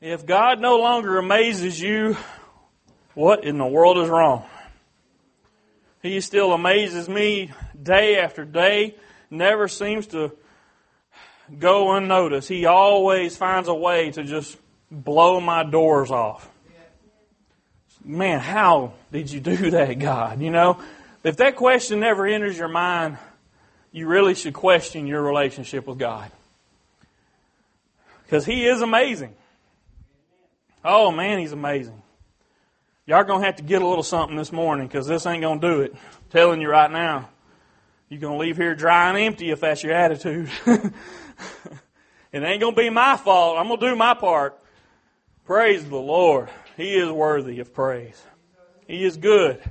If God no longer amazes you, what in the world is wrong? He still amazes me day after day, never seems to go unnoticed. He always finds a way to just blow my doors off. Man, how did you do that, God? You know, if that question never enters your mind, you really should question your relationship with God. Because He is amazing. Oh man, he's amazing. Y'all gonna have to get a little something this morning because this ain't gonna do it. I'm telling you right now. You're gonna leave here dry and empty if that's your attitude. it ain't gonna be my fault. I'm gonna do my part. Praise the Lord. He is worthy of praise. He is good.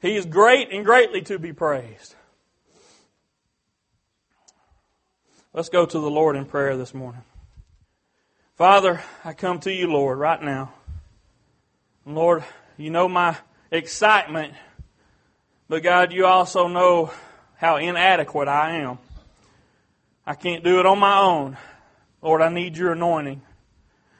He is great and greatly to be praised. Let's go to the Lord in prayer this morning. Father, I come to you, Lord, right now. Lord, you know my excitement, but God, you also know how inadequate I am. I can't do it on my own. Lord, I need your anointing.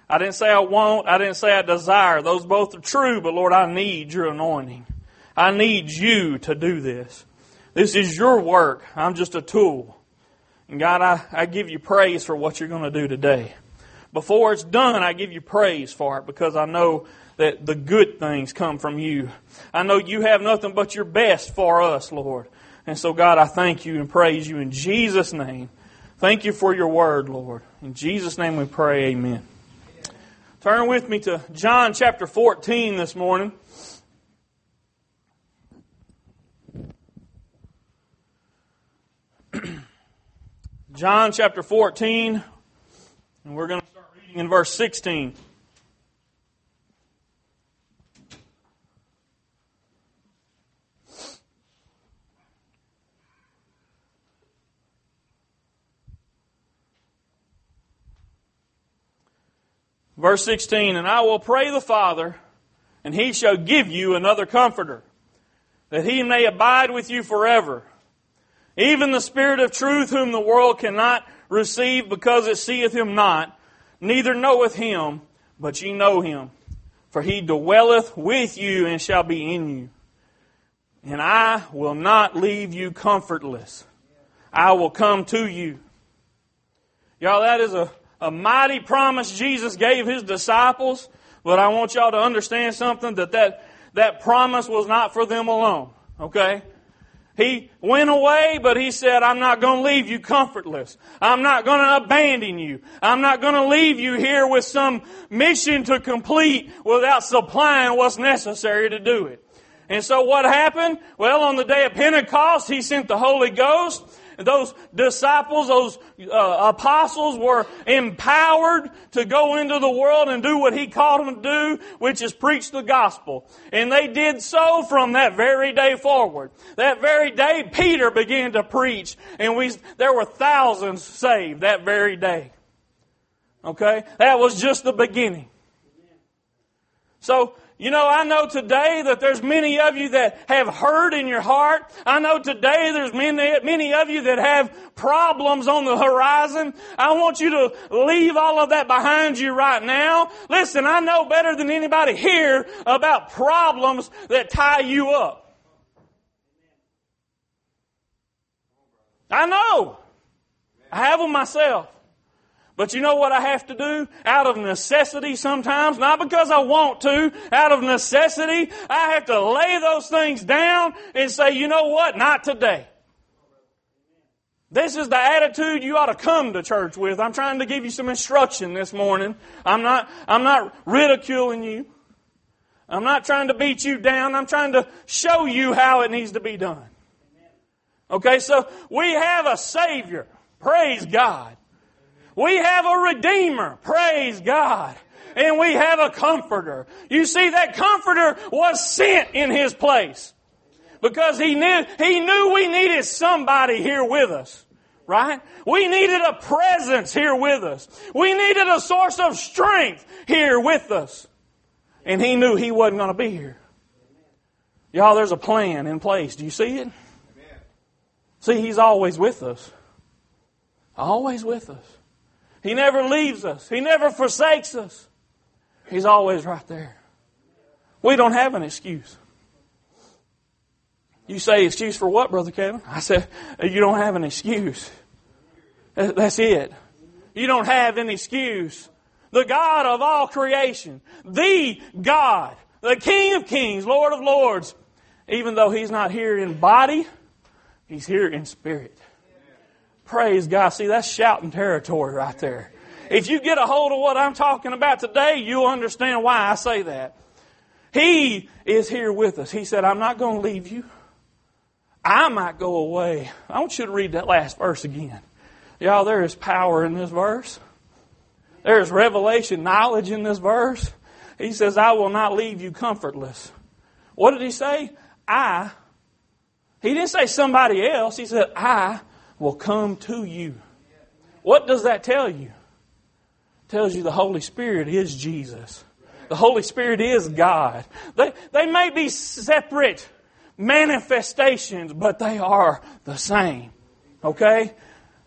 I didn't say I want, I didn't say I desire. Those both are true, but Lord, I need your anointing. I need you to do this. This is your work. I'm just a tool. And God, I, I give you praise for what you're going to do today. Before it's done, I give you praise for it because I know that the good things come from you. I know you have nothing but your best for us, Lord. And so, God, I thank you and praise you in Jesus' name. Thank you for your word, Lord. In Jesus' name we pray, amen. Turn with me to John chapter 14 this morning. John chapter 14, and we're going to in verse 16. Verse 16, and I will pray the Father, and he shall give you another comforter, that he may abide with you forever. Even the Spirit of truth, whom the world cannot receive because it seeth him not, neither knoweth him, but ye know him. For he dwelleth with you and shall be in you. And I will not leave you comfortless. I will come to you. Y'all, that is a, a mighty promise Jesus gave his disciples. But I want y'all to understand something that that, that promise was not for them alone. Okay? He went away, but he said, I'm not going to leave you comfortless. I'm not going to abandon you. I'm not going to leave you here with some mission to complete without supplying what's necessary to do it. And so what happened? Well, on the day of Pentecost, he sent the Holy Ghost those disciples, those uh, apostles were empowered to go into the world and do what he called them to do, which is preach the gospel. And they did so from that very day forward. That very day, Peter began to preach, and we, there were thousands saved that very day. Okay? That was just the beginning. So, you know, I know today that there's many of you that have hurt in your heart. I know today there's many, many of you that have problems on the horizon. I want you to leave all of that behind you right now. Listen, I know better than anybody here about problems that tie you up. I know. I have them myself. But you know what I have to do? Out of necessity sometimes, not because I want to, out of necessity, I have to lay those things down and say, you know what? Not today. This is the attitude you ought to come to church with. I'm trying to give you some instruction this morning. I'm not, I'm not ridiculing you. I'm not trying to beat you down. I'm trying to show you how it needs to be done. Okay, so we have a Savior. Praise God. We have a Redeemer. Praise God. And we have a Comforter. You see, that Comforter was sent in His place. Because He knew, He knew we needed somebody here with us. Right? We needed a presence here with us. We needed a source of strength here with us. And He knew He wasn't going to be here. Y'all, there's a plan in place. Do you see it? See, He's always with us. Always with us. He never leaves us. He never forsakes us. He's always right there. We don't have an excuse. You say, excuse for what, Brother Kevin? I said, you don't have an excuse. That's it. You don't have an excuse. The God of all creation, the God, the King of kings, Lord of lords, even though He's not here in body, He's here in spirit. Praise God. See, that's shouting territory right there. If you get a hold of what I'm talking about today, you'll understand why I say that. He is here with us. He said, I'm not going to leave you. I might go away. I want you to read that last verse again. Y'all, there is power in this verse. There is revelation, knowledge in this verse. He says, I will not leave you comfortless. What did he say? I. He didn't say somebody else. He said, I will come to you. What does that tell you? It tells you the Holy Spirit is Jesus. The Holy Spirit is God. They, they may be separate manifestations, but they are the same. Okay?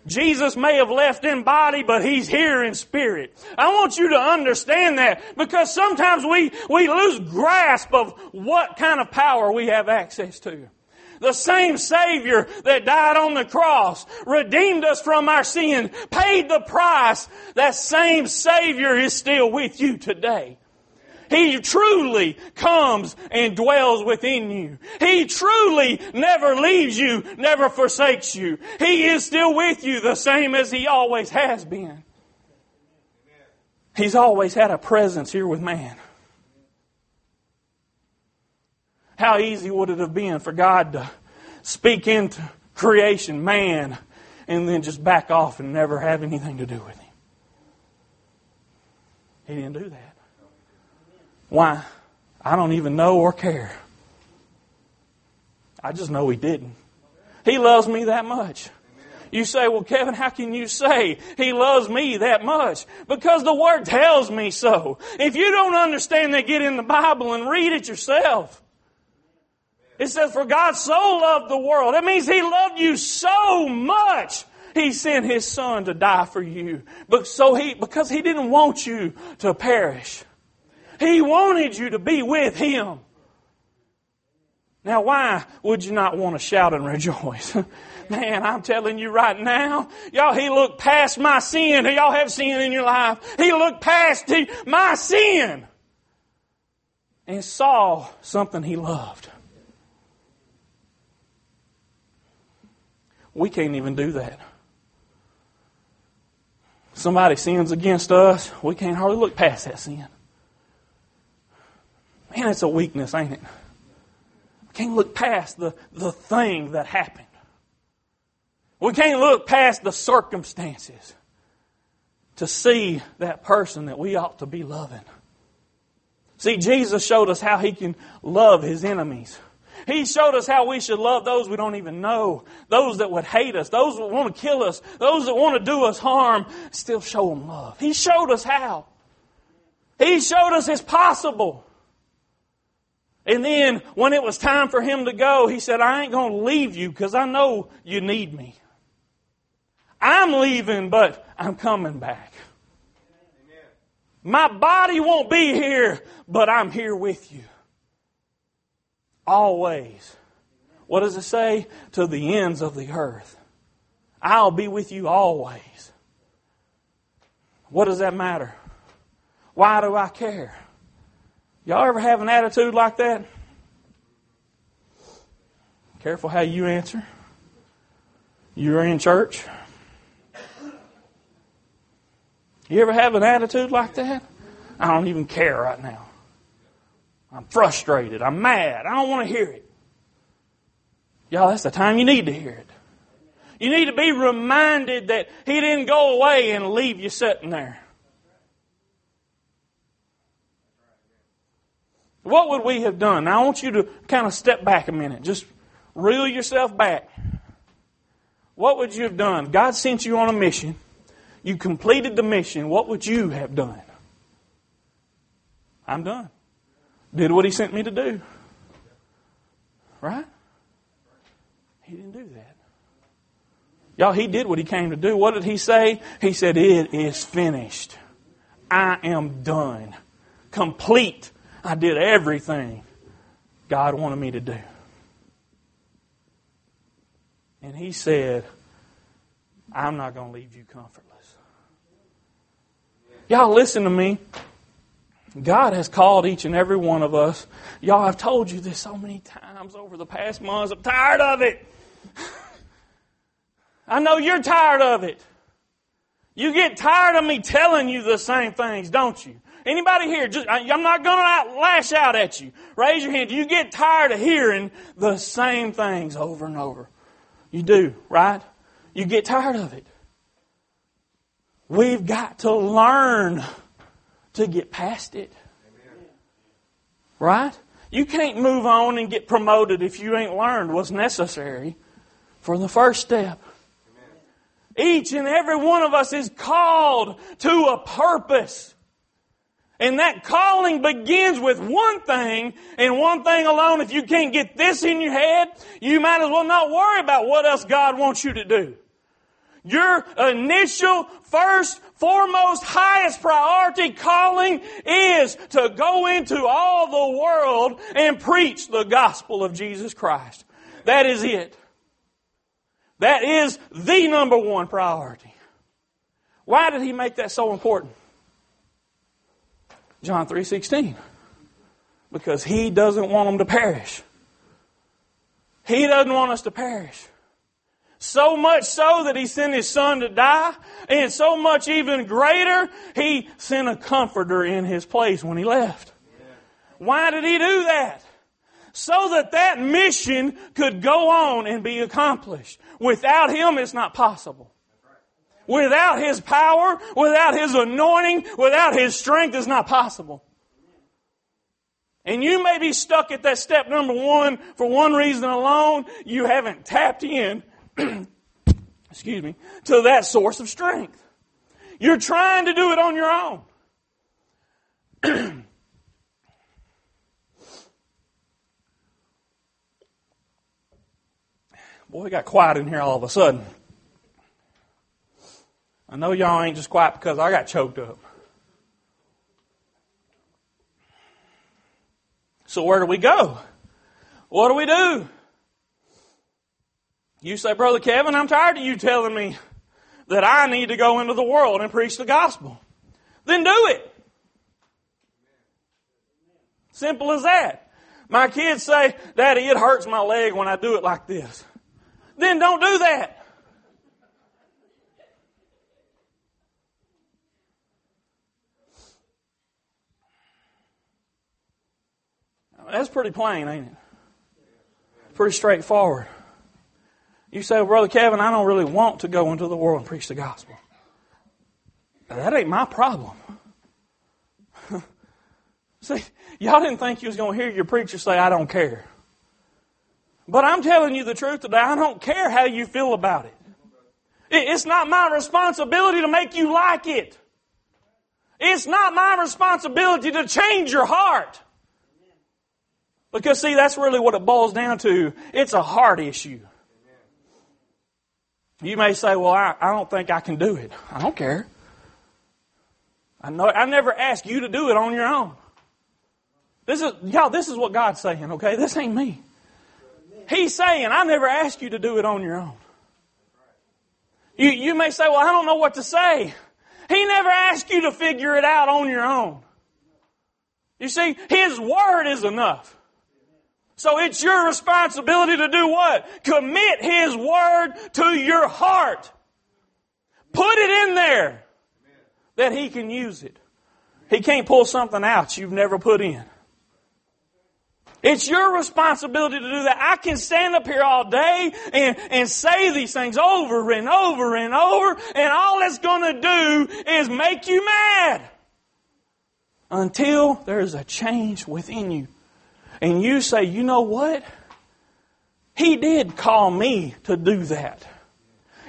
Jesus may have left in body, but He's here in spirit. I want you to understand that because sometimes we, we lose grasp of what kind of power we have access to. The same Savior that died on the cross, redeemed us from our sin, paid the price, that same Savior is still with you today. He truly comes and dwells within you. He truly never leaves you, never forsakes you. He is still with you the same as He always has been. He's always had a presence here with man. How easy would it have been for God to speak into creation, man, and then just back off and never have anything to do with him? He didn't do that. Why? I don't even know or care. I just know He didn't. He loves me that much. You say, well, Kevin, how can you say He loves me that much? Because the Word tells me so. If you don't understand that, get in the Bible and read it yourself. It says, for God so loved the world. That means He loved you so much. He sent His Son to die for you. But so He, because He didn't want you to perish. He wanted you to be with Him. Now, why would you not want to shout and rejoice? Man, I'm telling you right now, y'all, He looked past my sin. Y'all have sin in your life. He looked past my sin and saw something He loved. We can't even do that. Somebody sins against us, we can't hardly look past that sin. Man, it's a weakness, ain't it? We can't look past the, the thing that happened. We can't look past the circumstances to see that person that we ought to be loving. See, Jesus showed us how He can love His enemies. He showed us how we should love those we don't even know, those that would hate us, those that want to kill us, those that want to do us harm, still show them love. He showed us how. He showed us it's possible. And then when it was time for him to go, he said, I ain't going to leave you because I know you need me. I'm leaving, but I'm coming back. My body won't be here, but I'm here with you. Always. What does it say? To the ends of the earth. I'll be with you always. What does that matter? Why do I care? Y'all ever have an attitude like that? Careful how you answer. You're in church. You ever have an attitude like that? I don't even care right now. I'm frustrated. I'm mad. I don't want to hear it. Y'all, that's the time you need to hear it. You need to be reminded that He didn't go away and leave you sitting there. What would we have done? Now I want you to kind of step back a minute. Just reel yourself back. What would you have done? God sent you on a mission. You completed the mission. What would you have done? I'm done. Did what He sent me to do. Right? He didn't do that. Y'all, He did what He came to do. What did He say? He said, It is finished. I am done. complete. I did everything God wanted me to do. And he said, I'm not going to leave you comfortless. Y'all listen to me. God has called each and every one of us. Y'all, I've told you this so many times over the past months. I'm tired of it. I know you're tired of it. You get tired of me telling you the same things, don't you? Anybody here? Just, I'm not going to lash out at you. Raise your hand. You get tired of hearing the same things over and over? You do, right? You get tired of it. We've got to learn to get past it. Right? You can't move on and get promoted if you ain't learned what's necessary for the first step. Each and every one of us is called to a purpose. And that calling begins with one thing and one thing alone. If you can't get this in your head, you might as well not worry about what else God wants you to do. Your initial, first, foremost, highest priority calling is to go into all the world and preach the gospel of Jesus Christ. That is it. That is the number one priority. Why did he make that so important? John 3:16. Because he doesn't want them to perish. He doesn't want us to perish. So much so that he sent his son to die, and so much even greater, he sent a comforter in his place when he left. Why did he do that? So that that mission could go on and be accomplished. Without him, it's not possible. Without his power, without his anointing, without his strength, it's not possible. And you may be stuck at that step number one for one reason alone. You haven't tapped in, excuse me, to that source of strength. You're trying to do it on your own. Boy, it got quiet in here all of a sudden. I know y'all ain't just quiet because I got choked up. So where do we go? What do we do? You say, Brother Kevin, I'm tired of you telling me that I need to go into the world and preach the gospel. Then do it. Simple as that. My kids say, Daddy, it hurts my leg when I do it like this. Then don't do that. That's pretty plain, ain't it? Pretty straightforward. You say, well, Brother Kevin, I don't really want to go into the world and preach the gospel. That ain't my problem. See, y'all didn't think you was going to hear your preacher say, I don't care. But I'm telling you the truth today. I don't care how you feel about it. It's not my responsibility to make you like it. It's not my responsibility to change your heart. Because see, that's really what it boils down to. It's a heart issue. You may say, well, I, I don't think I can do it. I don't care. I know, I never asked you to do it on your own. This is, y'all, this is what God's saying, okay? This ain't me. He's saying, I never asked you to do it on your own. You, you may say, well, I don't know what to say. He never asked you to figure it out on your own. You see, His Word is enough. So it's your responsibility to do what? Commit His Word to your heart. Put it in there that He can use it. He can't pull something out you've never put in. It's your responsibility to do that. I can stand up here all day and, and say these things over and over and over, and all it's going to do is make you mad until there's a change within you and you say, you know what? He did call me to do that.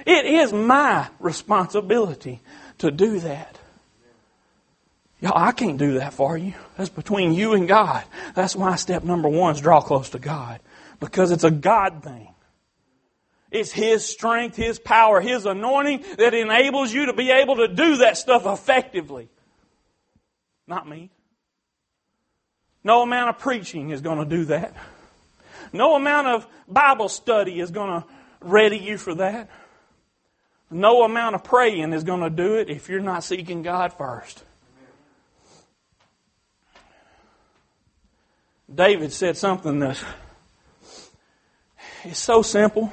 It is my responsibility to do that. Y'all, I can't do that for you. That's between you and God. That's why step number one is draw close to God. Because it's a God thing. It's His strength, His power, His anointing that enables you to be able to do that stuff effectively. Not me. No amount of preaching is going to do that. No amount of Bible study is going to ready you for that. No amount of praying is going to do it if you're not seeking God first. David said something that is so simple.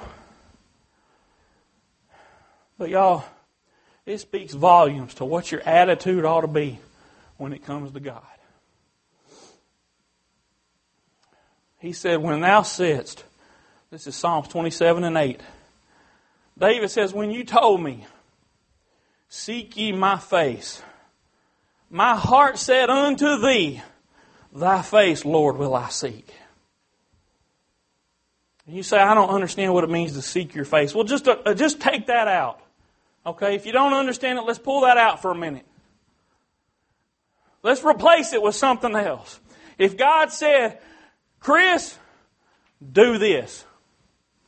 But y'all, it speaks volumes to what your attitude ought to be when it comes to God. He said, When thou sittest, this is Psalms 27 and 8. David says, When you told me, Seek ye my face, my heart said unto thee, Thy face, Lord, will I seek. And you say, I don't understand what it means to seek your face. Well, just, uh, just take that out. Okay? If you don't understand it, let's pull that out for a minute. Let's replace it with something else. If God said, Chris, do this,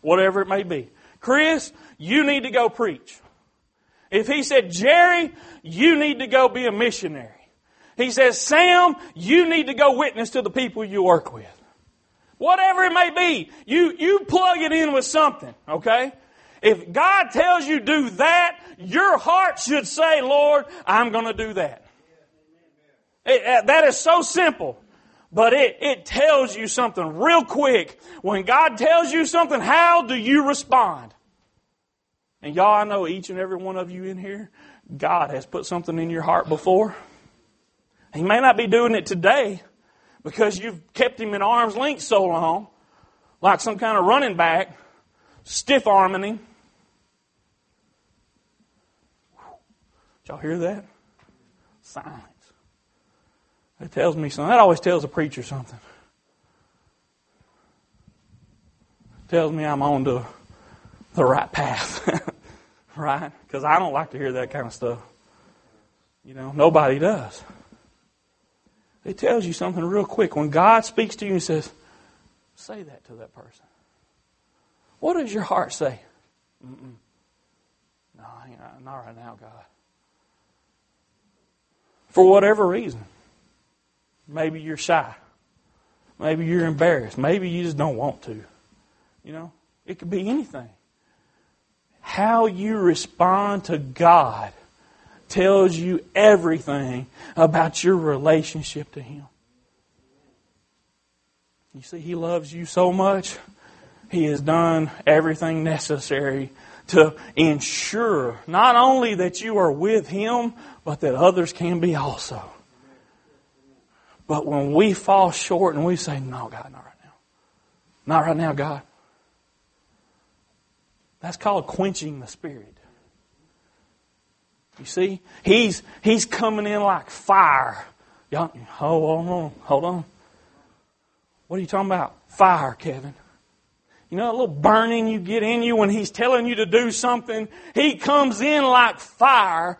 whatever it may be. Chris, you need to go preach. If he said, Jerry, you need to go be a missionary. He says, Sam, you need to go witness to the people you work with. Whatever it may be, you, you plug it in with something, okay? If God tells you do that, your heart should say, Lord, I'm going to do that. It, uh, that is so simple. But it, it tells you something real quick. When God tells you something, how do you respond? And y'all, I know each and every one of you in here, God has put something in your heart before. He may not be doing it today because you've kept him in arm's length so long, like some kind of running back, stiff arming him. Y'all hear that? Silence. That tells me something. That always tells a preacher something. It tells me I'm on the, the right path. right? Because I don't like to hear that kind of stuff. You know, nobody does. It tells you something real quick. When God speaks to you and says, say that to that person. What does your heart say? Mm-mm. No, not right now, God. For whatever reason. Maybe you're shy. Maybe you're embarrassed. Maybe you just don't want to. You know, it could be anything. How you respond to God tells you everything about your relationship to Him. You see, He loves you so much, He has done everything necessary to ensure not only that you are with Him, but that others can be also. But when we fall short and we say, No, God, not right now. Not right now, God. That's called quenching the Spirit. You see? He's, he's coming in like fire. Y'all, hold on, hold on. What are you talking about? Fire, Kevin. You know, a little burning you get in you when he's telling you to do something. He comes in like fire,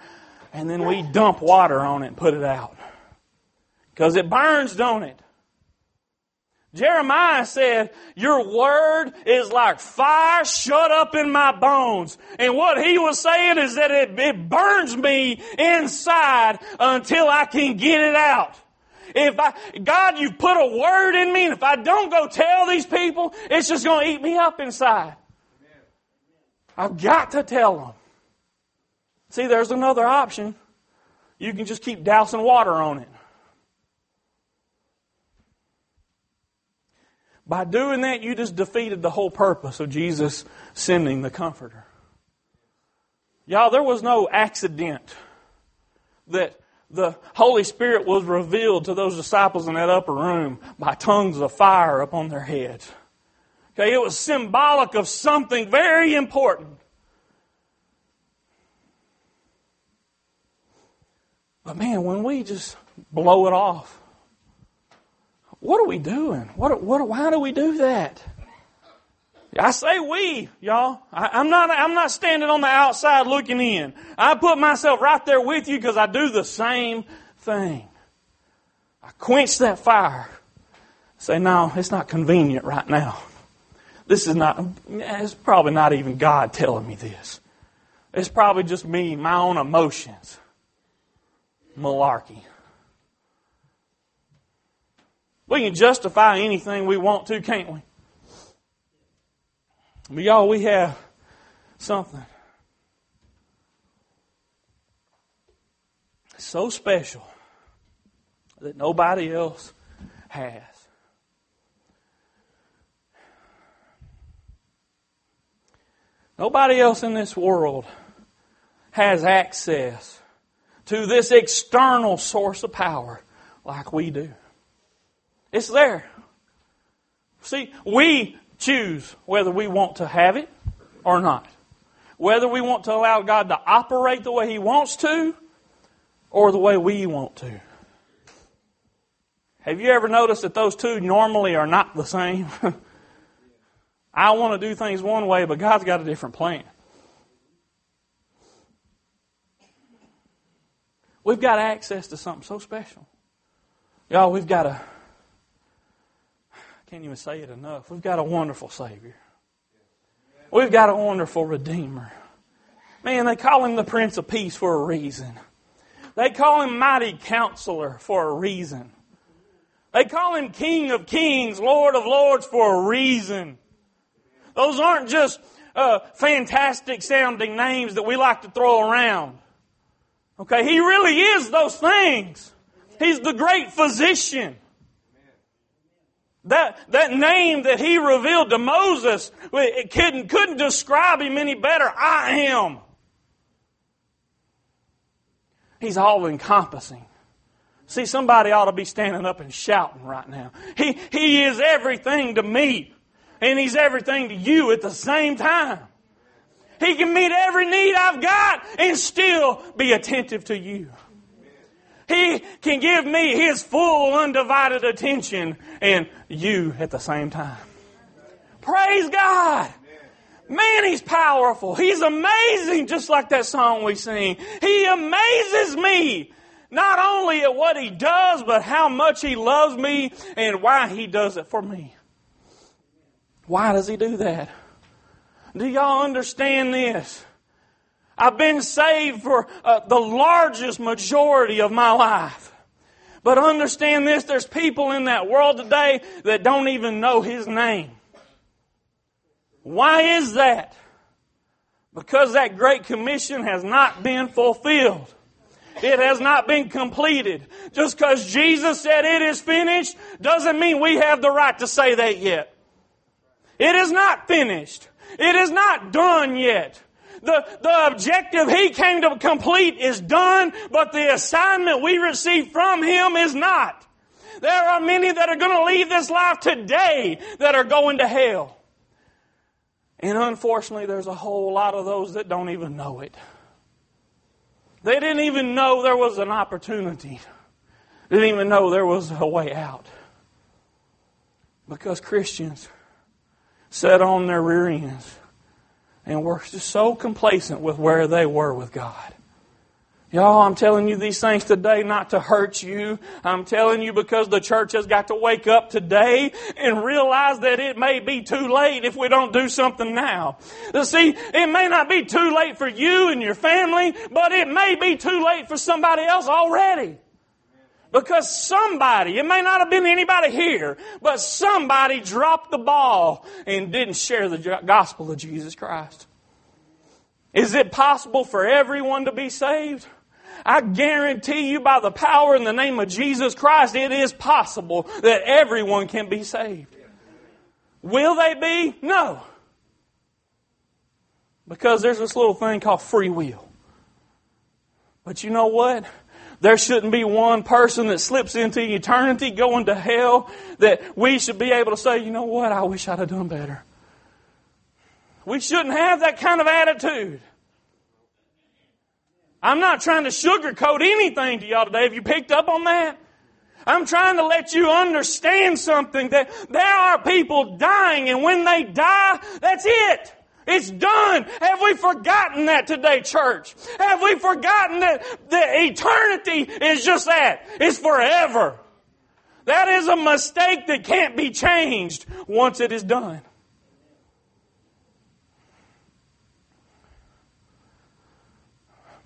and then we dump water on it and put it out. Because it burns, don't it? Jeremiah said, Your word is like fire shut up in my bones. And what he was saying is that it, it burns me inside until I can get it out. If I, God, you've put a word in me, and if I don't go tell these people, it's just going to eat me up inside. I've got to tell them. See, there's another option. You can just keep dousing water on it. By doing that, you just defeated the whole purpose of Jesus sending the Comforter. Y'all, there was no accident that the Holy Spirit was revealed to those disciples in that upper room by tongues of fire upon their heads. Okay, it was symbolic of something very important. But man, when we just blow it off, what are we doing? What, what, why do we do that? I say we, y'all. I, am not, I'm not standing on the outside looking in. I put myself right there with you because I do the same thing. I quench that fire. Say, no, it's not convenient right now. This is not, it's probably not even God telling me this. It's probably just me, my own emotions. Malarkey. We can justify anything we want to, can't we? But y'all, we have something so special that nobody else has. Nobody else in this world has access to this external source of power like we do. It's there. See, we choose whether we want to have it or not. Whether we want to allow God to operate the way He wants to or the way we want to. Have you ever noticed that those two normally are not the same? I want to do things one way, but God's got a different plan. We've got access to something so special. Y'all, we've got a, can't even say it enough. We've got a wonderful Savior. We've got a wonderful Redeemer. Man, they call him the Prince of Peace for a reason. They call him Mighty Counselor for a reason. They call him King of Kings, Lord of Lords for a reason. Those aren't just uh, fantastic sounding names that we like to throw around. Okay, he really is those things. He's the great physician. That, that name that he revealed to Moses, it couldn't, couldn't describe him any better. I am. He's all encompassing. See, somebody ought to be standing up and shouting right now. He, he is everything to me, and He's everything to you at the same time. He can meet every need I've got and still be attentive to you. He can give me His full undivided attention and you at the same time. Praise God. Man, He's powerful. He's amazing, just like that song we sing. He amazes me. Not only at what He does, but how much He loves me and why He does it for me. Why does He do that? Do y'all understand this? I've been saved for uh, the largest majority of my life. But understand this, there's people in that world today that don't even know His name. Why is that? Because that Great Commission has not been fulfilled. It has not been completed. Just because Jesus said it is finished doesn't mean we have the right to say that yet. It is not finished. It is not done yet. The, the objective he came to complete is done, but the assignment we receive from him is not. There are many that are going to leave this life today that are going to hell. And unfortunately, there's a whole lot of those that don't even know it. They didn't even know there was an opportunity. They didn't even know there was a way out. Because Christians sat on their rear ends and were so complacent with where they were with God. Y'all, I'm telling you these things today not to hurt you. I'm telling you because the church has got to wake up today and realize that it may be too late if we don't do something now. See, it may not be too late for you and your family, but it may be too late for somebody else already. Because somebody, it may not have been anybody here, but somebody dropped the ball and didn't share the gospel of Jesus Christ. Is it possible for everyone to be saved? I guarantee you by the power in the name of Jesus Christ, it is possible that everyone can be saved. Will they be? No. Because there's this little thing called free will. But you know what? There shouldn't be one person that slips into eternity going to hell that we should be able to say, you know what, I wish I'd have done better. We shouldn't have that kind of attitude. I'm not trying to sugarcoat anything to y'all today. Have you picked up on that? I'm trying to let you understand something that there are people dying and when they die, that's it. It's done. Have we forgotten that today, church? Have we forgotten that the eternity is just that? It's forever. That is a mistake that can't be changed once it is done.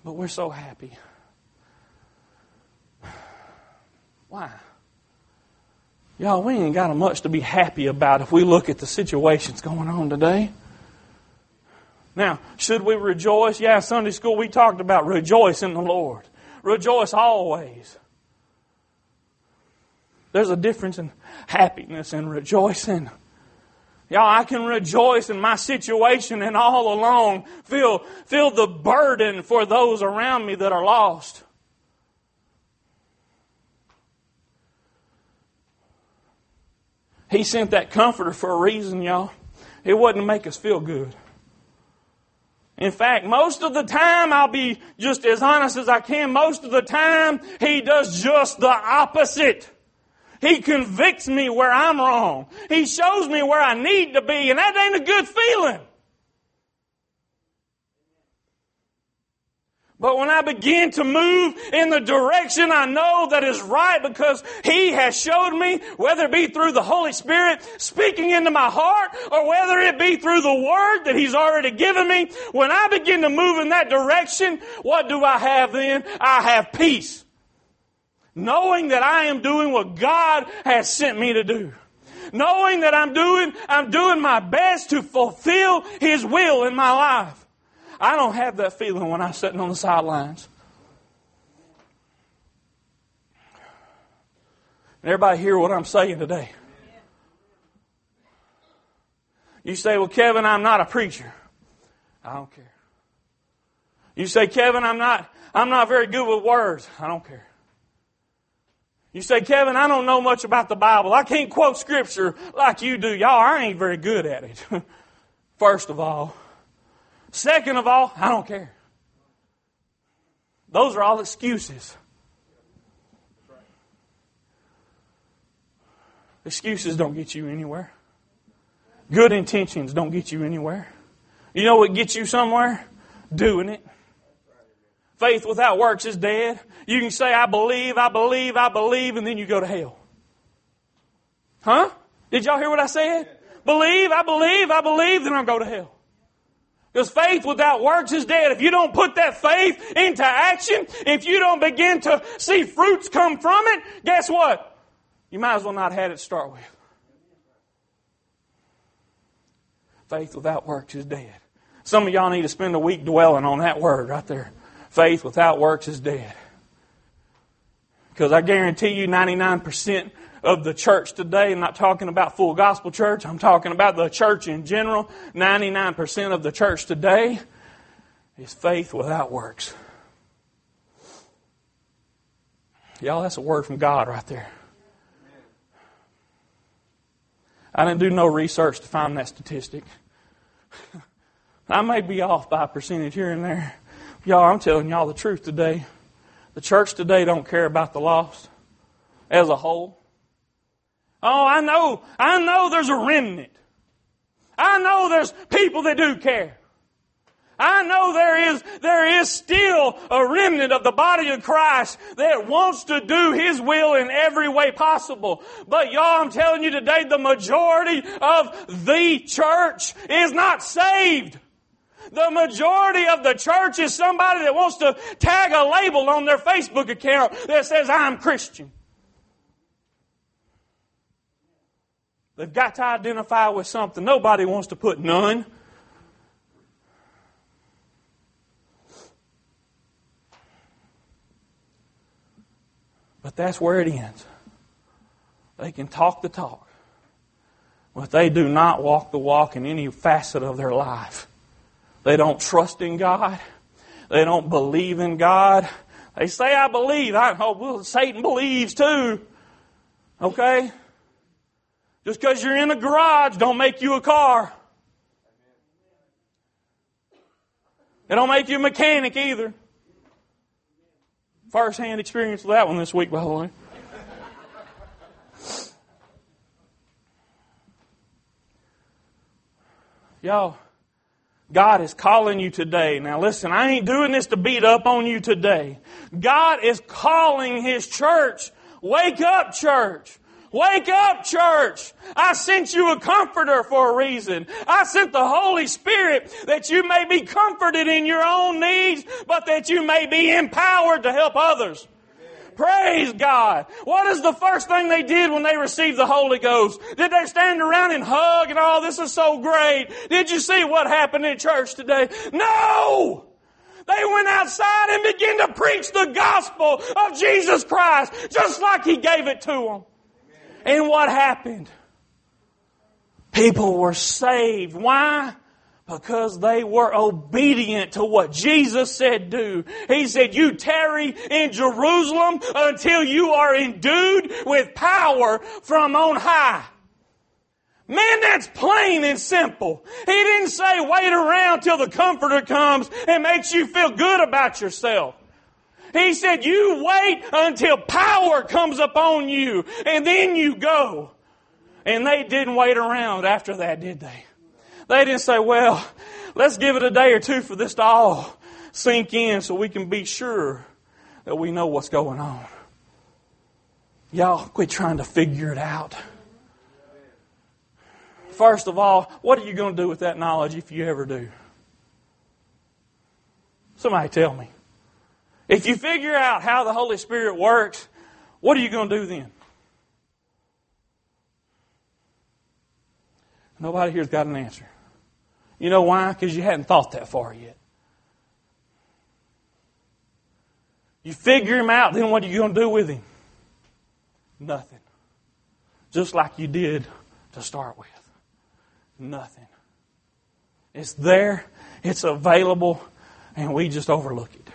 But we're so happy. Why? Y'all, we ain't got much to be happy about if we look at the situations going on today. Now, should we rejoice? Yeah, Sunday school we talked about rejoice in the Lord. Rejoice always. There's a difference in happiness and rejoicing. Y'all, I can rejoice in my situation and all along feel, feel the burden for those around me that are lost. He sent that comforter for a reason, y'all. It wasn't to make us feel good. In fact, most of the time, I'll be just as honest as I can, most of the time, He does just the opposite. He convicts me where I'm wrong. He shows me where I need to be, and that ain't a good feeling. But when I begin to move in the direction I know that is right because He has showed me, whether it be through the Holy Spirit speaking into my heart or whether it be through the Word that He's already given me, when I begin to move in that direction, what do I have then? I have peace. Knowing that I am doing what God has sent me to do knowing that I'm doing, I'm doing my best to fulfill His will in my life. I don't have that feeling when I'm sitting on the sidelines. And Everybody hear what I'm saying today? You say, well, Kevin, I'm not a preacher. I don't care. You say, Kevin, I'm not, I'm not very good with words. I don't care. You say, Kevin, I don't know much about the Bible. I can't quote scripture like you do. Y'all, I ain't very good at it. First of all. Second of all, I don't care. Those are all excuses. Excuses don't get you anywhere. Good intentions don't get you anywhere. You know what gets you somewhere? Doing it. Faith without works is dead. You can say, I believe, I believe, I believe, and then you go to hell. Huh? Did y'all hear what I said? Believe, I believe, I believe, then I'll go to hell. Because faith without works is dead. If you don't put that faith into action, if you don't begin to see fruits come from it, guess what? You might as well not have had it start with. Faith without works is dead. Some of y'all need to spend a week dwelling on that word right there. Faith without works is dead. Because I guarantee you 99% of the church today. I'm not talking about full gospel church. I'm talking about the church in general. 99% of the church today is faith without works. Y'all, that's a word from God right there. I didn't do no research to find that statistic. I may be off by a percentage here and there. Y'all, I'm telling y'all the truth today. The church today don't care about the lost as a whole. Oh, I know, I know there's a remnant. I know there's people that do care. I know there is, there is still a remnant of the body of Christ that wants to do His will in every way possible. But y'all, I'm telling you today, the majority of the church is not saved. The majority of the church is somebody that wants to tag a label on their Facebook account that says, I'm Christian. They've got to identify with something. Nobody wants to put none. But that's where it ends. They can talk the talk, but they do not walk the walk in any facet of their life. They don't trust in God. They don't believe in God. They say, I believe. I, oh, well, Satan believes too. Okay? Just because you're in a garage don't make you a car. It don't make you a mechanic either. First hand experience of that one this week, by the way. Y'all, God is calling you today. Now listen, I ain't doing this to beat up on you today. God is calling His church. Wake up, church. Wake up, church. I sent you a comforter for a reason. I sent the Holy Spirit that you may be comforted in your own needs, but that you may be empowered to help others. Praise God. What is the first thing they did when they received the Holy Ghost? Did they stand around and hug and all oh, this is so great? Did you see what happened in church today? No! They went outside and began to preach the gospel of Jesus Christ just like He gave it to them. And what happened? People were saved. Why? Because they were obedient to what Jesus said do. He said, you tarry in Jerusalem until you are endued with power from on high. Man, that's plain and simple. He didn't say wait around till the comforter comes and makes you feel good about yourself. He said you wait until power comes upon you and then you go. And they didn't wait around after that, did they? They didn't say, well, let's give it a day or two for this to all sink in so we can be sure that we know what's going on. Y'all quit trying to figure it out. First of all, what are you going to do with that knowledge if you ever do? Somebody tell me. If you figure out how the Holy Spirit works, what are you going to do then? Nobody here's got an answer. You know why? Because you hadn't thought that far yet. You figure him out, then what are you going to do with him? Nothing. Just like you did to start with. Nothing. It's there, it's available, and we just overlook it.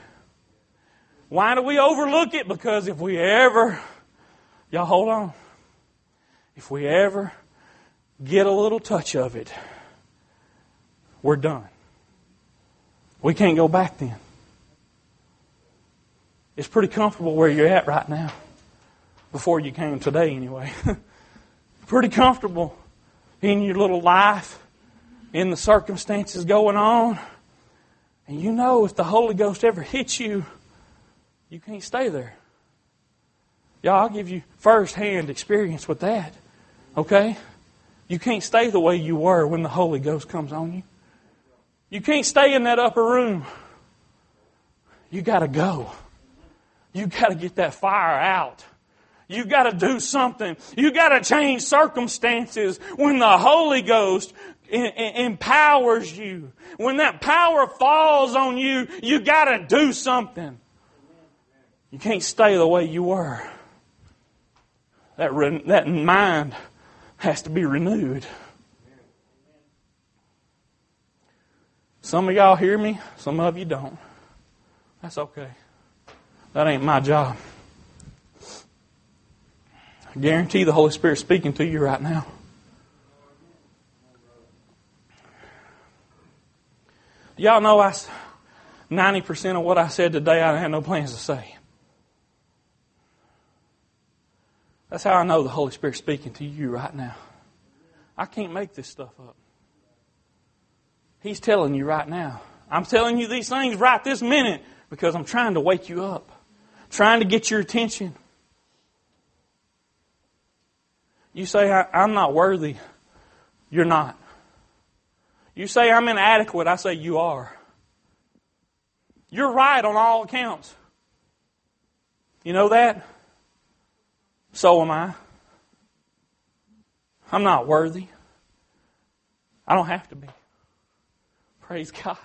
Why do we overlook it? Because if we ever, y'all hold on, if we ever get a little touch of it, we're done. We can't go back then. It's pretty comfortable where you're at right now. Before you came today, anyway. pretty comfortable in your little life, in the circumstances going on. And you know if the Holy Ghost ever hits you, you can't stay there. Y'all, I'll give you first hand experience with that. Okay? You can't stay the way you were when the Holy Ghost comes on you. You can't stay in that upper room. You got to go. You got to get that fire out. You got to do something. You got to change circumstances when the Holy Ghost empowers you. When that power falls on you, you got to do something. You can't stay the way you were. That, re- that mind has to be renewed. Some of y'all hear me, some of you don't. That's okay. That ain't my job. I guarantee the Holy Spirit's speaking to you right now. Y'all know I 90% of what I said today I had no plans to say. That's how I know the Holy Spirit's speaking to you right now. I can't make this stuff up. He's telling you right now. I'm telling you these things right this minute because I'm trying to wake you up, trying to get your attention. You say, I'm not worthy. You're not. You say, I'm inadequate. I say, You are. You're right on all accounts. You know that? So am I. I'm not worthy. I don't have to be. Praise God.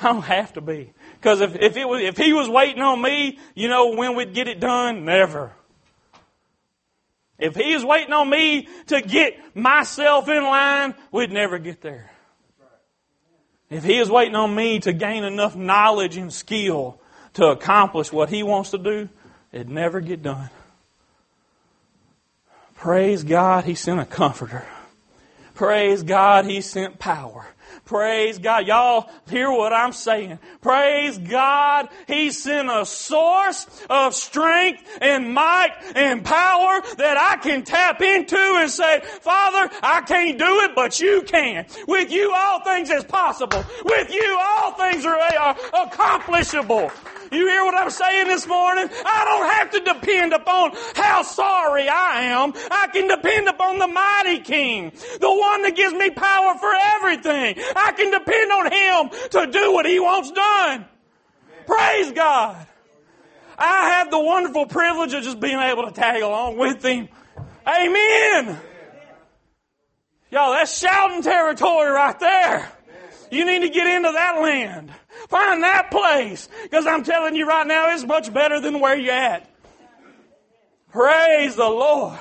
I don't have to be. Because if, if, if he was waiting on me, you know when we'd get it done? Never. If he is waiting on me to get myself in line, we'd never get there. If he is waiting on me to gain enough knowledge and skill to accomplish what he wants to do, it'd never get done. Praise God, He sent a comforter. Praise God, He sent power. Praise God. Y'all hear what I'm saying. Praise God. He sent a source of strength and might and power that I can tap into and say, Father, I can't do it, but you can. With you, all things is possible. With you, all things are, are accomplishable. You hear what I'm saying this morning? I don't have to depend upon how sorry I am. I can depend upon the mighty King, the one that gives me power for everything. I can depend on Him to do what He wants done. Praise God. I have the wonderful privilege of just being able to tag along with him. Amen. Y'all, that's shouting territory right there. You need to get into that land. Find that place. Because I'm telling you right now, it's much better than where you're at. Praise the Lord.